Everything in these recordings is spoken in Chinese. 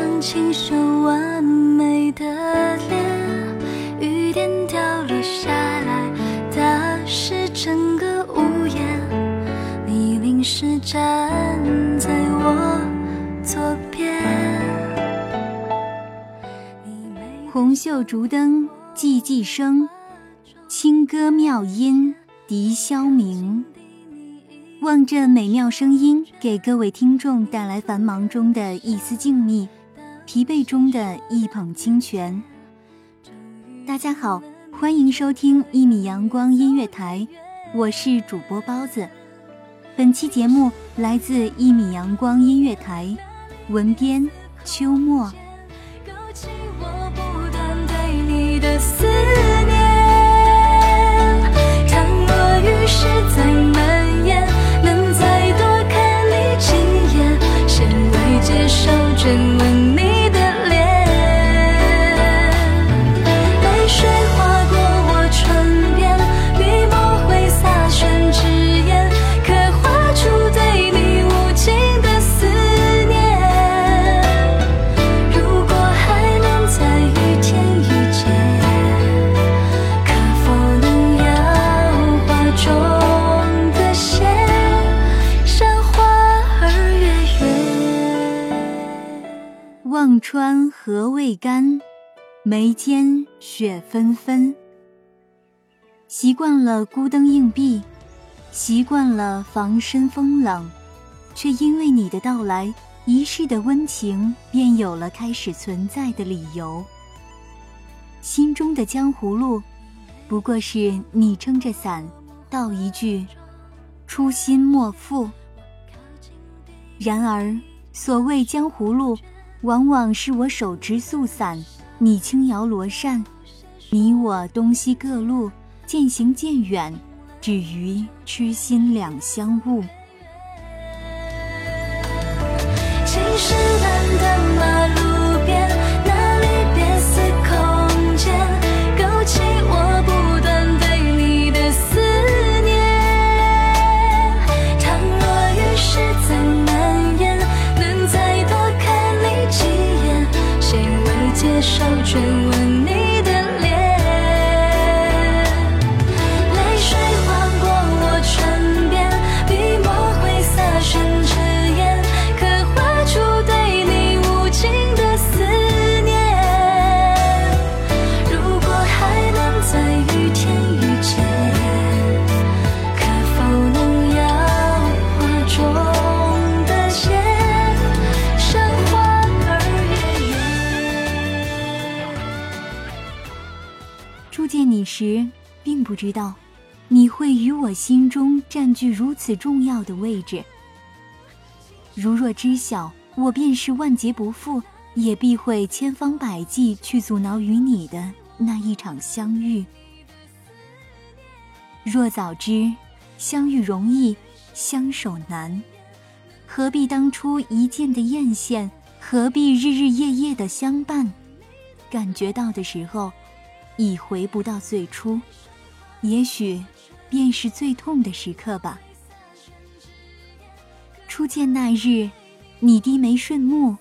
那一张清秀完美的脸？雨点掉落下来，打湿整个屋檐。你淋湿站在我左边。红袖烛灯寂寂生，清歌妙音笛箫鸣。望着美妙声音，给各位听众带来繁忙中的一丝静谧，疲惫中的一捧清泉。大家好，欢迎收听一米阳光音乐台，我是主播包子。本期节目来自一米阳光音乐台，文编秋末。勾望穿河未干，眉间雪纷纷。习惯了孤灯硬壁，习惯了防身风冷，却因为你的到来，一世的温情便有了开始存在的理由。心中的江湖路，不过是你撑着伞，道一句“初心莫负”。然而，所谓江湖路，往往是我手执素伞，你轻摇罗扇，你我东西各路，渐行渐远，只余痴心两相误。情深不知道，你会于我心中占据如此重要的位置。如若知晓我便是万劫不复，也必会千方百计去阻挠与你的那一场相遇。若早知相遇容易，相守难，何必当初一见的艳羡？何必日日夜夜的相伴？感觉到的时候，已回不到最初，也许便是最痛的时刻吧。初见那日，你低眉顺目，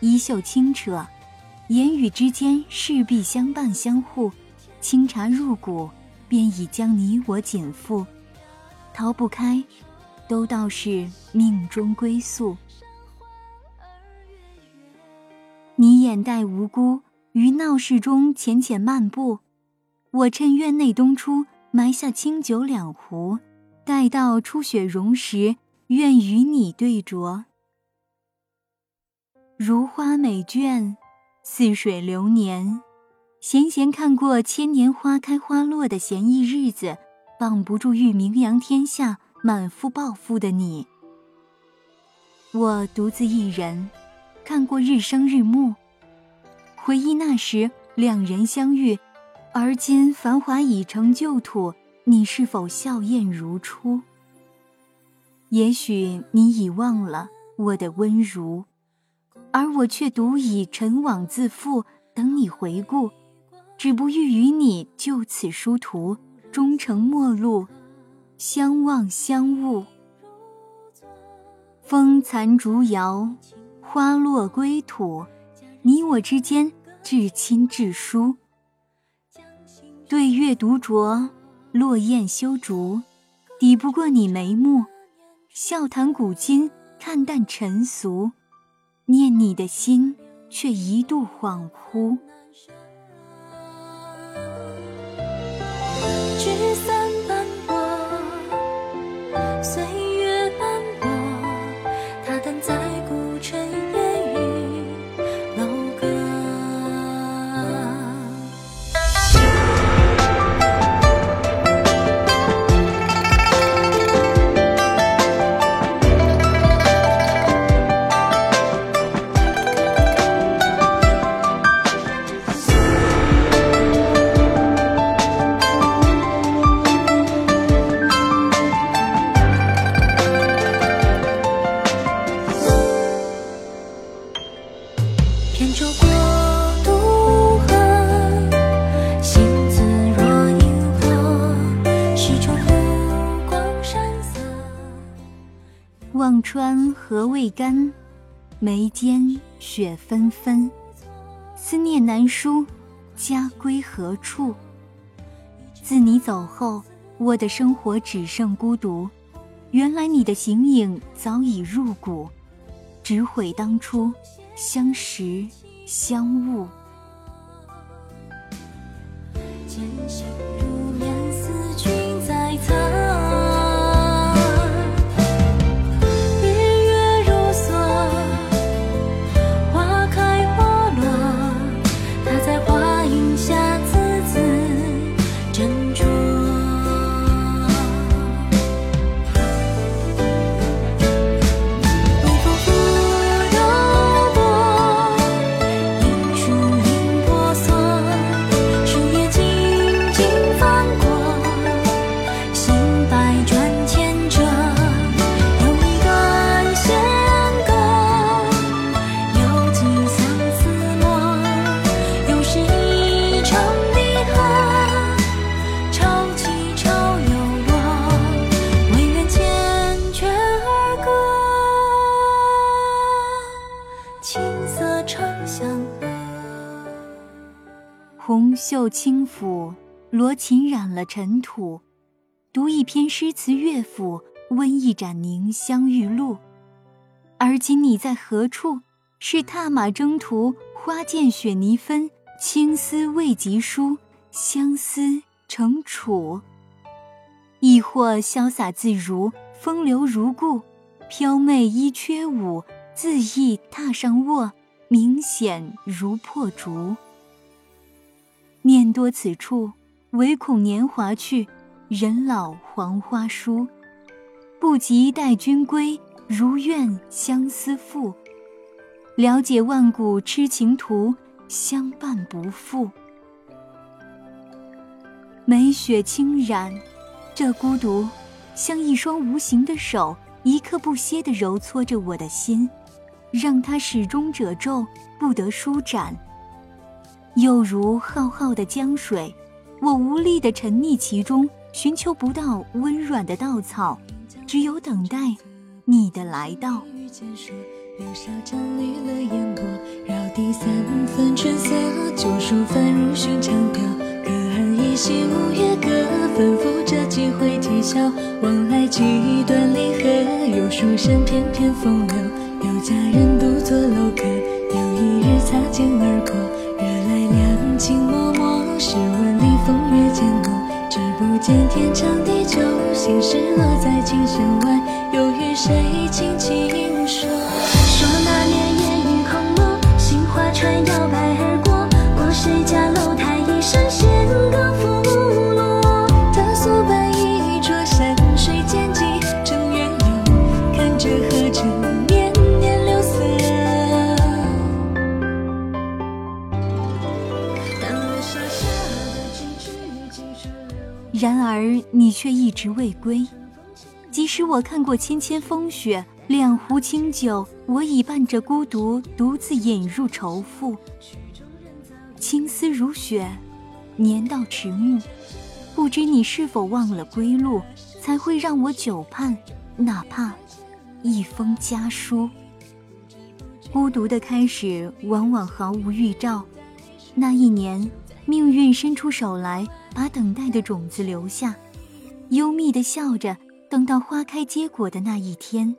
衣袖轻扯，言语之间势必相伴相护，清茶入骨，便已将你我紧缚，逃不开，都道是命中归宿。你眼带无辜，于闹市中浅浅漫步，我趁院内东出，埋下清酒两壶，待到初雪融时，愿与你对酌。如花美眷，似水流年，闲闲看过千年花开花落的闲逸日子，绑不住欲名扬天下、满腹抱负的你。我独自一人。看过日升日暮，回忆那时两人相遇，而今繁华已成旧土，你是否笑靥如初？也许你已忘了我的温如，而我却独以尘网自缚，等你回顾，只不欲与你就此殊途，终成陌路，相忘相误。风残烛摇。花落归土，你我之间至亲至疏。对月独酌，落雁修竹，抵不过你眉目。笑谈古今，看淡尘俗，念你的心，却一度恍惚。川河未干，眉间雪纷纷。思念难书，家归何处？自你走后，我的生活只剩孤独。原来你的形影早已入骨，只悔当初相识相误。长相和红袖轻抚，罗裙染了尘土。读一篇诗词乐府，温一盏凝香玉露。而今你在何处？是踏马征途，花溅雪泥分，青丝未及书，相思成楚。亦或潇洒自如，风流如故，飘袂衣缺舞，恣意踏上卧，明显如破竹。念多此处，唯恐年华去。人老黄花疏。不及待君归，如愿相思赋。了解万古痴情徒，相伴不负。梅雪轻染，这孤独，像一双无形的手，一刻不歇地揉搓着我的心，让它始终褶皱，不得舒展。又如浩浩的江水，我无力地沉溺其中，寻求不到温软的稻草。只有等待你的来到。柳梢沾绿了烟波，绕堤三分春色，旧书翻入寻常调。隔岸依稀五月歌，反复着几回啼笑。往来几段离合，有书生翩翩风流，佳人独坐楼阁。有一日擦肩而过，惹来两情脉你却一直未归，即使我看过千千风雪，两壶清酒，我已伴着孤独独自饮入愁腹。青丝如雪，年到迟暮，不知你是否忘了归路，才会让我久盼，哪怕一封家书。孤独的开始，往往毫无预兆。那一年，命运伸出手来。把等待的种子留下，幽密的笑着，等到花开结果的那一天。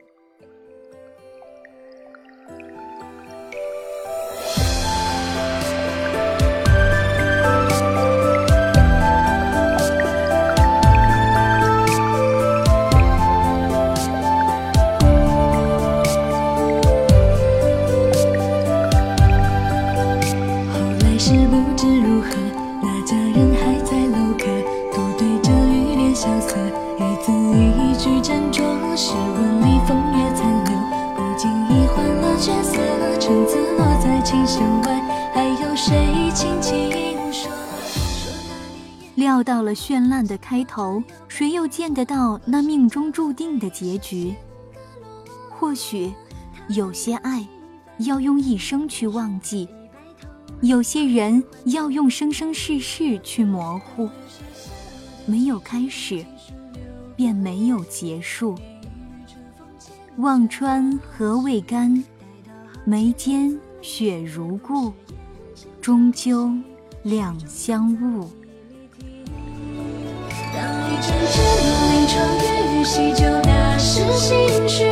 料到了绚烂的开头，谁又见得到那命中注定的结局？或许，有些爱，要用一生去忘记；有些人，要用生生世世去模糊。没有开始，便没有结束。望穿河未干，眉间雪如故，终究两相误。阵阵临窗雨，洗旧那时心绪，